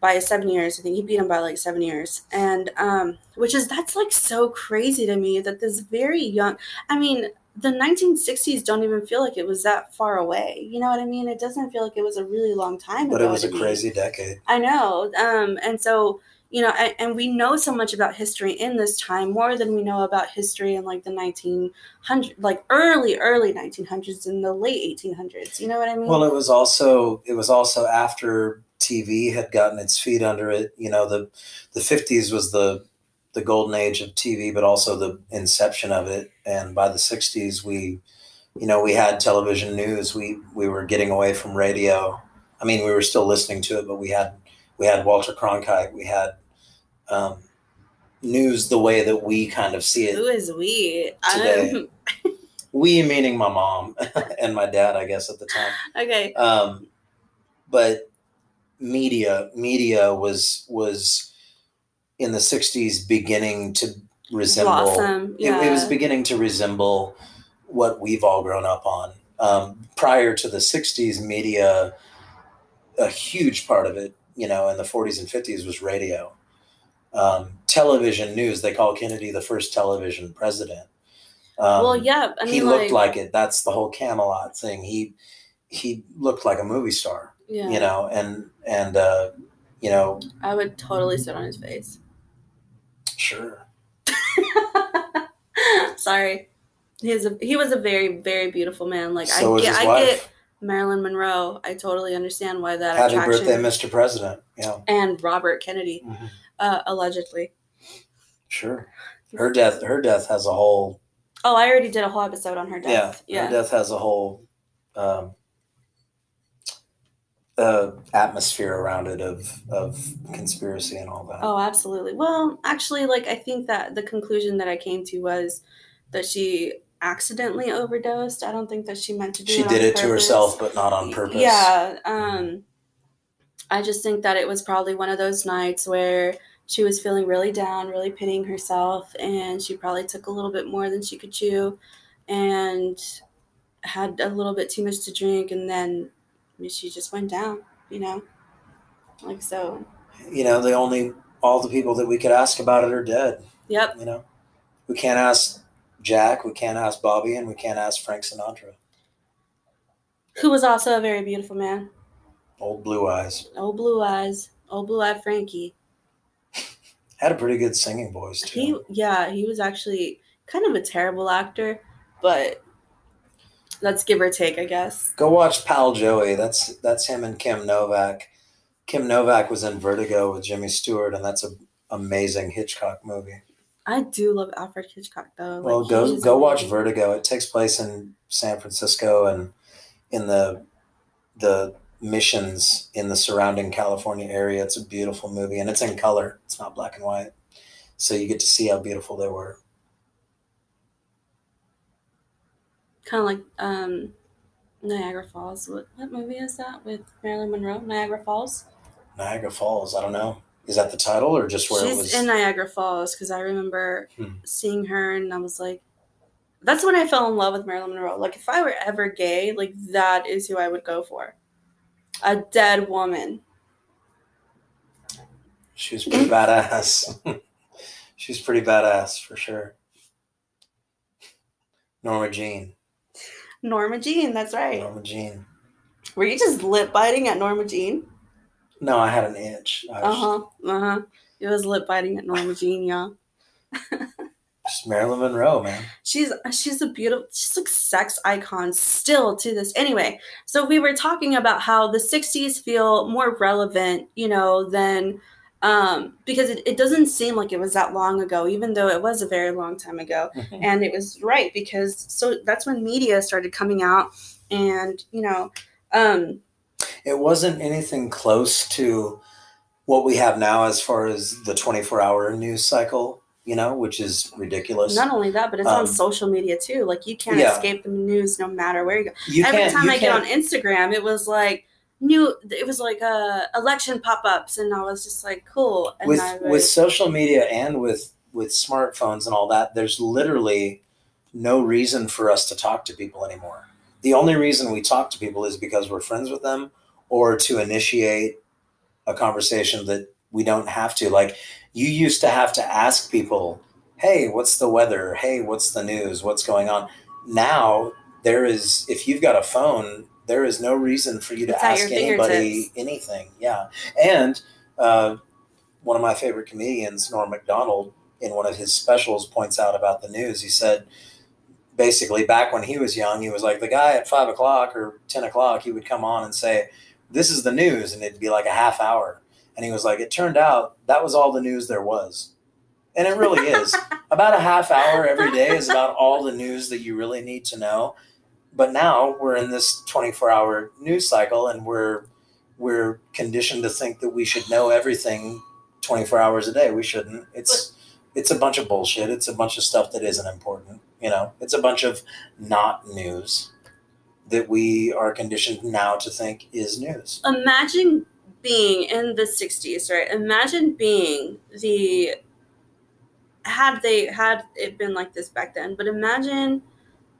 by seven years. I think he beat him by like seven years, and um, which is that's like so crazy to me that this very young. I mean, the 1960s don't even feel like it was that far away. You know what I mean? It doesn't feel like it was a really long time But ago. it was a me. crazy decade. I know. Um, and so, you know, and, and we know so much about history in this time more than we know about history in like the 1900, like early, early 1900s and the late 1800s. You know what I mean? Well, it was also it was also after TV had gotten its feet under it. You know, the the fifties was the the golden age of TV, but also the inception of it. And by the sixties, we, you know, we had television news. We we were getting away from radio. I mean, we were still listening to it, but we had we had Walter Cronkite. We had um, news the way that we kind of see it. Who is we? Today. We meaning my mom and my dad, I guess, at the time. okay. um, but media media was was in the 60s beginning to resemble Blossom. it, it was beginning to resemble what we've all grown up on um, prior to the 60s media a huge part of it you know in the 40s and 50s was radio um, television news they call kennedy the first television president um, well, yeah. I mean, he looked like, like it. That's the whole Camelot thing. He he looked like a movie star, yeah. you know, and and uh, you know, I would totally sit on his face. sure. Sorry. He is a, he was a very very beautiful man. Like so I get I get Marilyn Monroe. I totally understand why that Happy attraction. birthday, Mr. President. Yeah, And Robert Kennedy, Mhm. uh, allegedly. sure. Her death. Her death has a whole. Oh, I already did a whole episode on her death. Yeah, Yeah. her death has a whole um, uh, atmosphere around it of of conspiracy and all that. Oh, absolutely. Well, actually, like I think that the conclusion that I came to was that she accidentally overdosed. I don't think that she meant to do she it. She did it to herself, but not on purpose. Yeah. Um, I just think that it was probably one of those nights where she was feeling really down, really pitying herself, and she probably took a little bit more than she could chew. and had a little bit too much to drink, and then she just went down. You know, like so. You know, the only all the people that we could ask about it are dead. Yep. You know, we can't ask Jack, we can't ask Bobby, and we can't ask Frank Sinatra. Who was also a very beautiful man. Old blue eyes. Old blue eyes. Old blue eyed Frankie. Had a pretty good singing voice too. He yeah, he was actually kind of a terrible actor, but that's give or take, I guess. Go watch Pal Joey. That's that's him and Kim Novak. Kim Novak was in Vertigo with Jimmy Stewart, and that's an amazing Hitchcock movie. I do love Alfred Hitchcock though. Well, Like, go go watch amazing. Vertigo. It takes place in San Francisco and in the the missions in the surrounding California area. It's a beautiful movie, and it's in color. It's not black and white, so you get to see how beautiful they were. Kind of like um, Niagara Falls. What what movie is that with Marilyn Monroe? Niagara Falls. Niagara Falls. I don't know. Is that the title or just where it She's was? in Niagara Falls because I remember Hmm. seeing her and I was like, that's when I fell in love with Marilyn Monroe. Like, if I were ever gay, like, that is who I would go for. A dead woman. She was pretty badass. She's pretty badass for sure. Norma Jean. Norma Jean, that's right. Norma Jean. Were you just lip biting at Norma Jean? No, I had an itch. Uh huh. Uh huh. It was lip biting at Norma Jean, yeah. just Marilyn Monroe, man. She's she's a beautiful she's like sex icon still to this anyway. So we were talking about how the 60s feel more relevant, you know, than um because it, it doesn't seem like it was that long ago, even though it was a very long time ago. And it was right because so that's when media started coming out and you know, um it wasn't anything close to what we have now as far as the 24 hour news cycle, you know, which is ridiculous. not only that, but it's Um, on social media too. Like you can't yeah. escape the news no matter where you go. you every time I get on Instagram, it was like new. It was like uh, election pop-ups, and I was just like, cool. And with would, with social media and with with smartphones and all that, there's literally no reason for us to talk to people anymore. The only reason we talk to people is because we're friends with them or to initiate a conversation that we don't have to. Like you used to have to ask people, "Hey, what's the weather? Hey, what's the news? What's going on?" Now there is if you've got a phone, there is no reason for you to It's ask anybody anything. Yeah. And uh, one of my favorite comedians, Norm Macdonald, in one of his specials points out about the news. He said, basically, back when he was young, he was like the guy at five o'clock or 10 o'clock, he would come on and say, This is the news. And it'd be like a half hour. And he was like, It turned out that was all the news there was. And it really is. about a half hour every day is about all the news that you really need to know. But now we're in this 24 hour news cycle and we're we're conditioned to think that we should know everything 24 hours a day. We shouldn't. It's it's a bunch of bullshit. It's a bunch of stuff that isn't important. You know, it's a bunch of not news that we are conditioned now to think is news. imagine being in the 60s, right? Imagine being the had they had it been like this back then, but imagine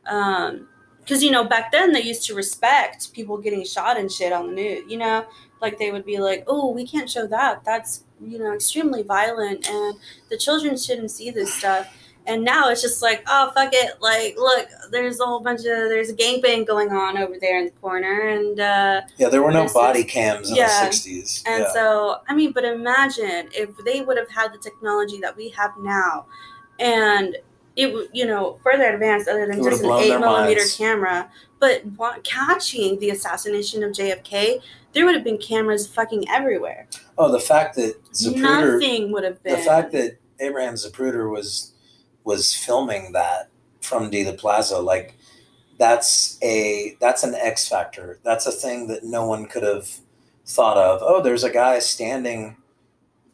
um because you know back then they used to respect people getting shot and shit on the news you know like they would be like oh we can't show that that's you know extremely violent and the children shouldn't see this stuff and now it's just like oh fuck it like look there's a whole bunch of there's a gang gangbang going on over there in the corner and uh Yeah, there were no body cams in yeah. the 60s. and yeah. so, I mean, but imagine if they would have had the technology that we have now, and it would, you know, further advanced other than just an eight millimeter minds. camera, but catching the assassination of JFK, there would have been cameras fucking everywhere. oh, the fact that Zapruder, Nothing would have been. the fact that Abraham Zapruder was was filming that from Dealey Plaza, like that's a that's an X factor. That's a thing that no one could have thought of. Oh, there's a guy standing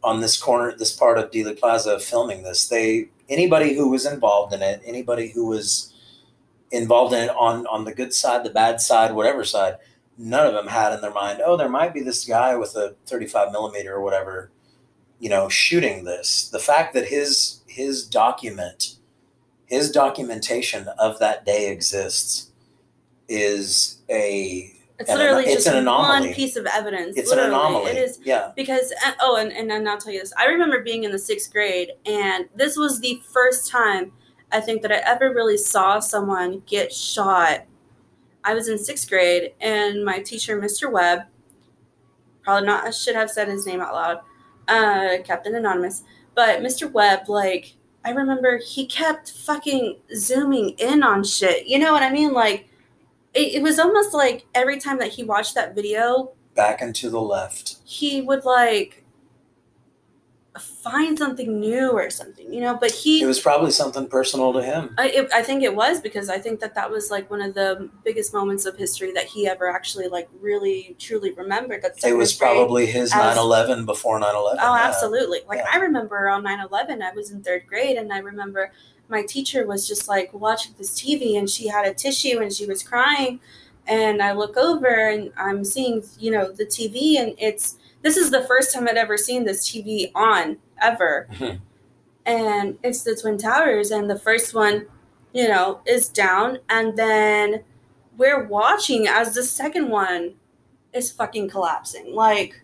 on this corner, this part of Dealey Plaza, filming this. They anybody who was involved in it, anybody who was involved in it on on the good side, the bad side, whatever side, none of them had in their mind, oh, there might be this guy with a 35 millimeter or whatever, you know, shooting this. The fact that his his document, his documentation of that day exists is a It's an- literally it's just an anomaly. one piece of evidence. it's literally. an anomaly. It is Yeah. because uh, oh, and, and and I'll tell you this. I remember being in the sixth grade, and this was the first time I think that I ever really saw someone get shot. I was in sixth grade, and my teacher, Mr. Webb, probably not I should have said his name out loud, uh, Captain Anonymous, but Mr. Webb, like I remember he kept fucking zooming in on shit. You know what I mean? Like it, it was almost like every time that he watched that video, Back and to the left. he would like find something new or something, you know. But he, It was probably something personal to him. I, it, I think it was because I think that that was like one of the biggest moments of history that he ever actually like really truly remembered. That's It was probably his as- 9/11 before 9/11. Oh, yeah. absolutely. Like Yeah. I remember on 9/11, I was in third grade, and I remember my teacher was just like watching this TV, and she had a tissue, and she was crying, and I look over, and I'm seeing, you know, the TV, and it's this is the first time I'd ever seen this TV on ever, Mhm. and it's the Twin Towers, and the first one, you know, is down, and then we're watching as the second one is fucking collapsing, like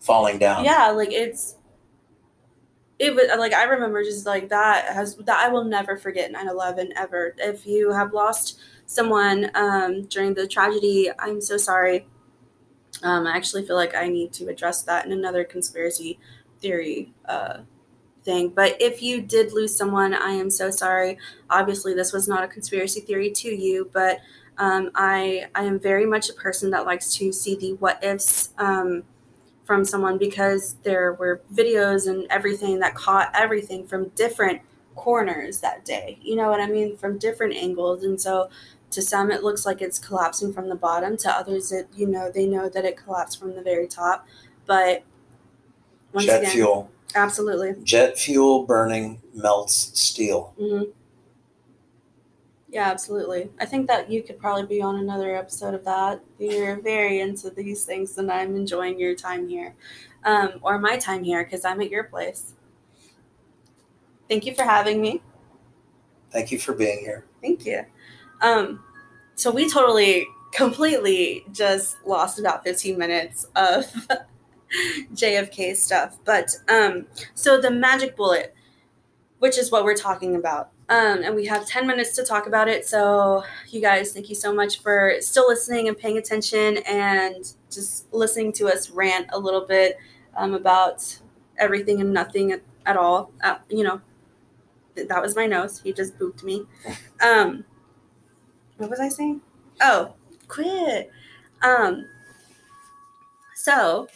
Falling down. yeah like it's it was like i remember just like that has that i will never forget 9-11 ever. If you have lost someone um, during the tragedy i'm so sorry um, i actually feel like i need to address that in another conspiracy theory uh, thing but if you did lose someone i am so sorry obviously this was not a conspiracy theory to you but um, I, I am very much a person that likes to see the what ifs um, from someone because there were videos and everything that caught everything from different corners that day. You know what I mean? From different angles. And so to some it looks like it's collapsing from the bottom, to others it you know, they know that it collapsed from the very top. But once Jet again, fuel. absolutely. Jet fuel burning melts steel. hmm Yeah, absolutely. I think that you could probably be on another episode of that. You're very into these things, and I'm enjoying your time here, um, or my time here, because I'm at your place. Thank you for having me. Thank you for being here. Thank you. Um, so we totally, completely just lost about 15 minutes of JFK stuff. But um, so the magic bullet, which is what we're talking about. Um, and we have 10 minutes to talk about it. So, you guys, thank you so much for still listening and paying attention and just listening to us rant a little bit um, about everything and nothing at, at all. Uh, you know, th- that was my nose. He just booped me. Um, what was I saying? Oh, quit. Um, so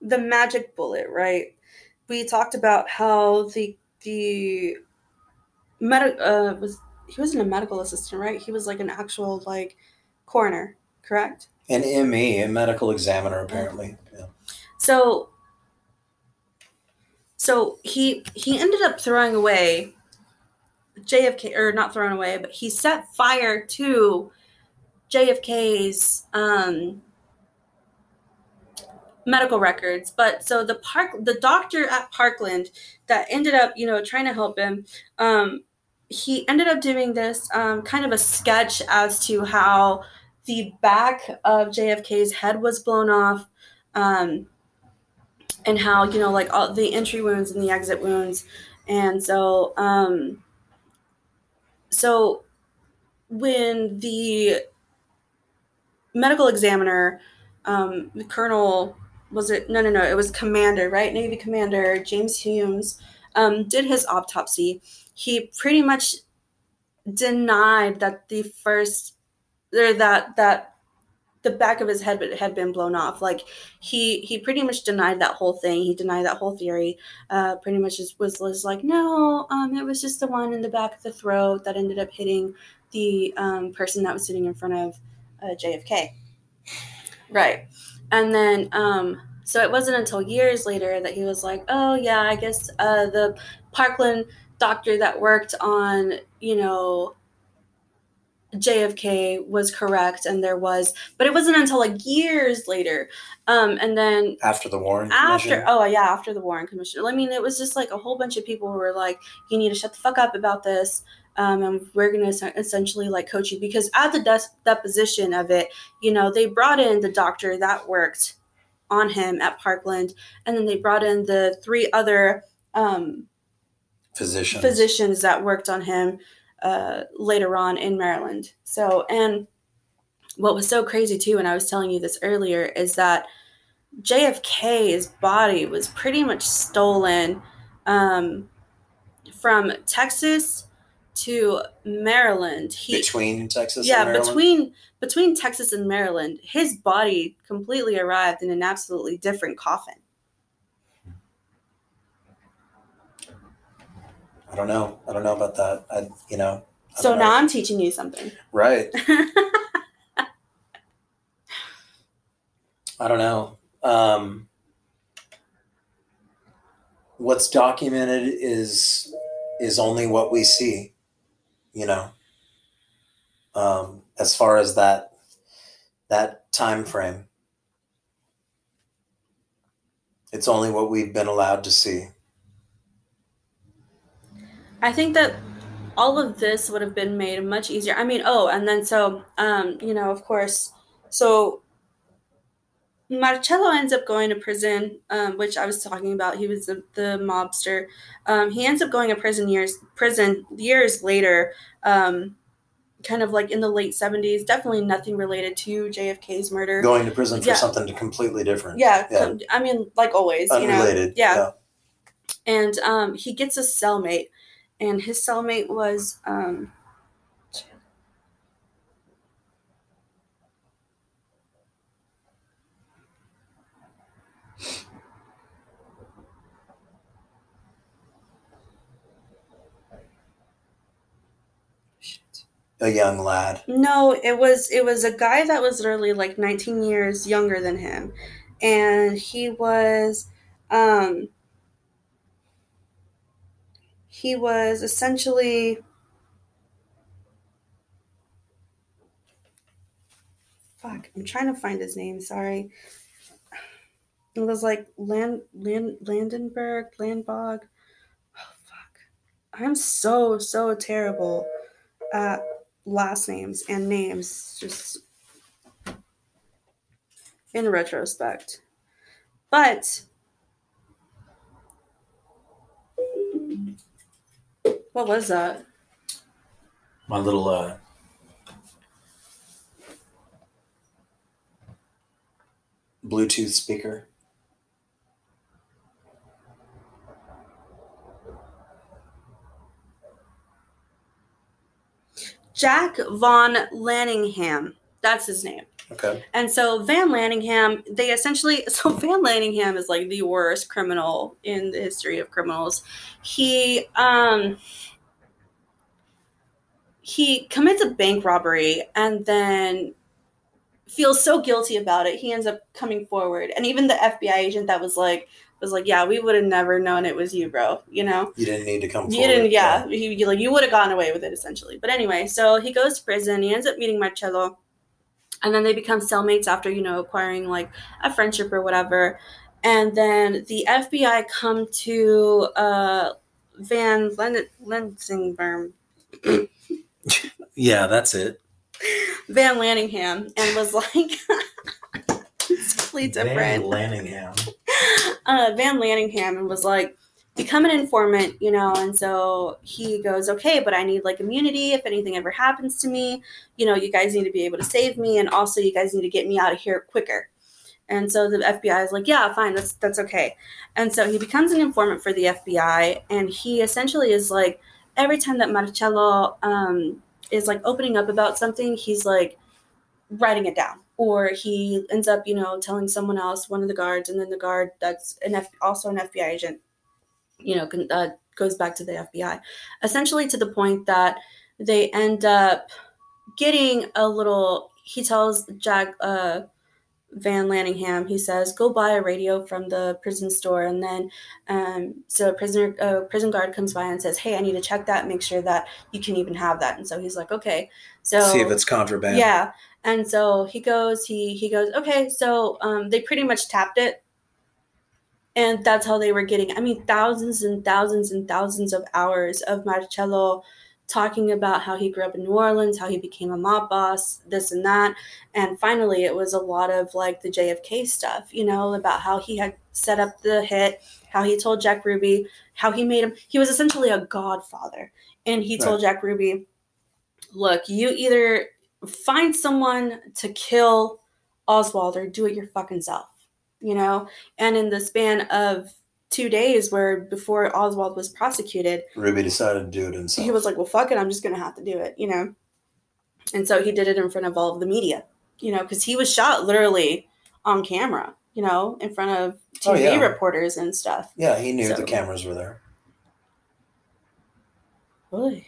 the magic bullet, right? We talked about how the the med uh was he wasn't a medical assistant, right? He was like an actual like coroner, correct? An ME, a medical examiner, apparently. Yeah. So so he he ended up throwing away JFK or not thrown away, but he set fire to JFK's um medical records. But so the park the doctor at Parkland that ended up, you know, trying to help him, um, he ended up doing this um, kind of a sketch as to how the back of JFK's head was blown off. Um, and how you know like all the entry wounds and the exit wounds and so um so when the medical examiner um the colonel was it no no no it was commander right? Navy commander james humes um did his autopsy. He pretty much denied that the first or that that the back of his head had been blown off. Like he he pretty much denied that whole thing. He denied that whole theory. Uh pretty much just was, was like no um it was just the one in the back of the throat that ended up hitting the um person that was sitting in front of uh, jfk right. And then um so it wasn't until years later that he was like oh yeah i guess uh the parkland doctor that worked on you know JFK was correct and there was, but it wasn't until like years later. Um, and then After the Warren after, Commission? oh yeah, after the Warren Commission. I mean, it was just like a whole bunch of people who were like, you need to shut the fuck up about this. Um, and we're going to essentially like coach you because at the des- deposition of it, you know, they brought in the doctor that worked on him at Parkland, and then they brought in the three other um, physicians. physicians that worked on him uh, later on in Maryland. So, and what was so crazy too, and I was telling you this earlier, is that JFK's body was pretty much stolen um, from Texas to Maryland. He, between Texas yeah, and Maryland? between between Texas and Maryland, his body completely arrived in an absolutely different coffin. I don't know. I don't know about that. I, you know. I So now know. I'm teaching you something. Right. I don't know. Um, what's documented is is only what we see. You know. Um, as far as that that time frame, it's only what we've been allowed to see. I think that all of this would have been made much easier. I mean, oh, and then so, um, you know, of course, so Marcello ends up going to prison, um, which I was talking about. He was the, the mobster. Um, he ends up going to prison years prison years later, um, kind of like in the late seventies. Definitely nothing related to JFK's murder. Going to prison for Yeah. something completely different. yeah, Yeah. I mean, like always, you know, Unrelated. yeah. and um, he gets a cellmate, and his cellmate was um, A young lad. no, it was it was a guy that was literally like 19 years younger than him, and he was um, he was essentially fuck. I'm trying to find his name. Sorry. It was like Land Land Landenberg Landbog. Oh fuck! I'm so so terrible at last names and names. Just in retrospect, but what was that? My little uh Bluetooth speaker. Jack von Laningham. That's his name. Okay. And so Van Laningham, they essentially, so Van Laningham is like the worst criminal in the history of criminals. He, um, he commits a bank robbery and then feels so guilty about it. He ends up coming forward. And even the FBI agent that was like, was like, yeah, we would have never known it was you, bro. You know? You didn't need to come You forward. didn't, yeah. He, you, like, you would have gotten away with it essentially. But anyway, so he goes to prison. He ends up meeting Marcello, and then they become cellmates after you know acquiring like a friendship or whatever. And then the FBI come to uh, Van Len- Lensingberg, Yeah, that's it. Van Laningham, and was like, it's completely different. Van Laningham. uh, Van Laningham and was like, become an informant, you know. And so he goes, okay, but I need like immunity if anything ever happens to me. You know, you guys need to be able to save me, and also you guys need to get me out of here quicker. And so the FBI is like, yeah, fine, that's that's okay. And so he becomes an informant for the FBI, and he essentially is like, every time that Marcello um, is like opening up about something, he's like writing it down or he ends up you know telling someone else one of the guards and then the guard that's an F- also an fbi agent you know uh, goes back to the fbi essentially to the point that they end up getting a little he tells jack uh Van Laningham, he says, "Go buy a radio from the prison store." And then, um, so a prisoner, a prison guard comes by and says, "Hey, I need to check that, make sure that you can even have that." And so he's like, "Okay." So See if it's contraband. yeah, and so he goes, he he goes, "Okay." So um, they pretty much tapped it, and that's how they were getting. I mean, thousands and thousands and thousands of hours of Marcello talking about how he grew up in New Orleans, how he became a mob boss, this and that. And finally, it was a lot of like the JFK stuff, you know, about how he had set up the hit, how he told Jack Ruby, how he made him, he was essentially a godfather. And he told Jack Ruby, look, you either find someone to kill Oswald or do it your fucking self, you know? And in the span of two days where before Oswald was prosecuted, Ruby decided to do it himself. he was like, well, fuck it, I'm just going to have to do it, you know? And so he did it in front of all of the media, you know, because he was shot literally on camera, you know, in front of TV Oh, yeah. reporters and stuff. yeah, he knew So- the cameras were there. Boy.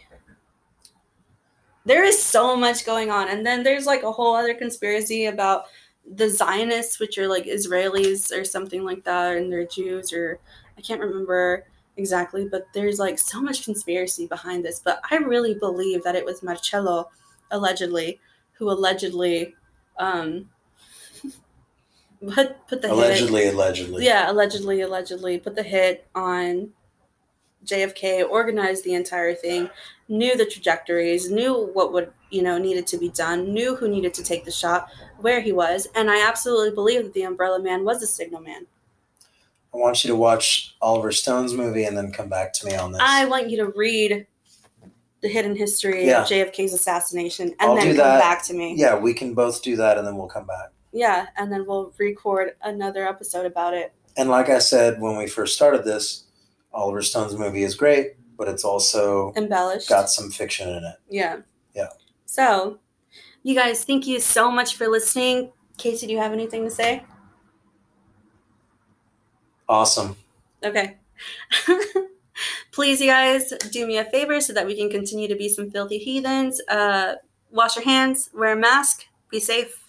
There is so much going on. And then there's like a whole other conspiracy about the Zionists, which are like Israelis or something like that, and they're Jews, or I can't remember exactly, but there's like so much conspiracy behind this. But I really believe that it was Marcello, allegedly, who allegedly um, put, put the hit. Allegedly, allegedly. Yeah, allegedly, allegedly put the hit on JFK, organized the entire thing, knew the trajectories, knew what would, you know, needed to be done, knew who needed to take the shot, where he was, and I absolutely believe that the Umbrella Man was a signal man. I want you to watch Oliver Stone's movie and then come back to me on this. I want you to read the hidden history Yeah. of JFK's assassination and I'll then come that. back to me. yeah, we can both do that and then we'll come back. Yeah, and then we'll record another episode about it. And like I said when we first started this, Oliver Stone's movie is great, but it's also Embellished. got some fiction in it. Yeah. Yeah. So, you guys, thank you so much for listening. Casey, do you have anything to say? Awesome. Okay. Please, you guys, do me a favor so that we can continue to be some filthy heathens. Uh, wash your hands, wear a mask, be safe.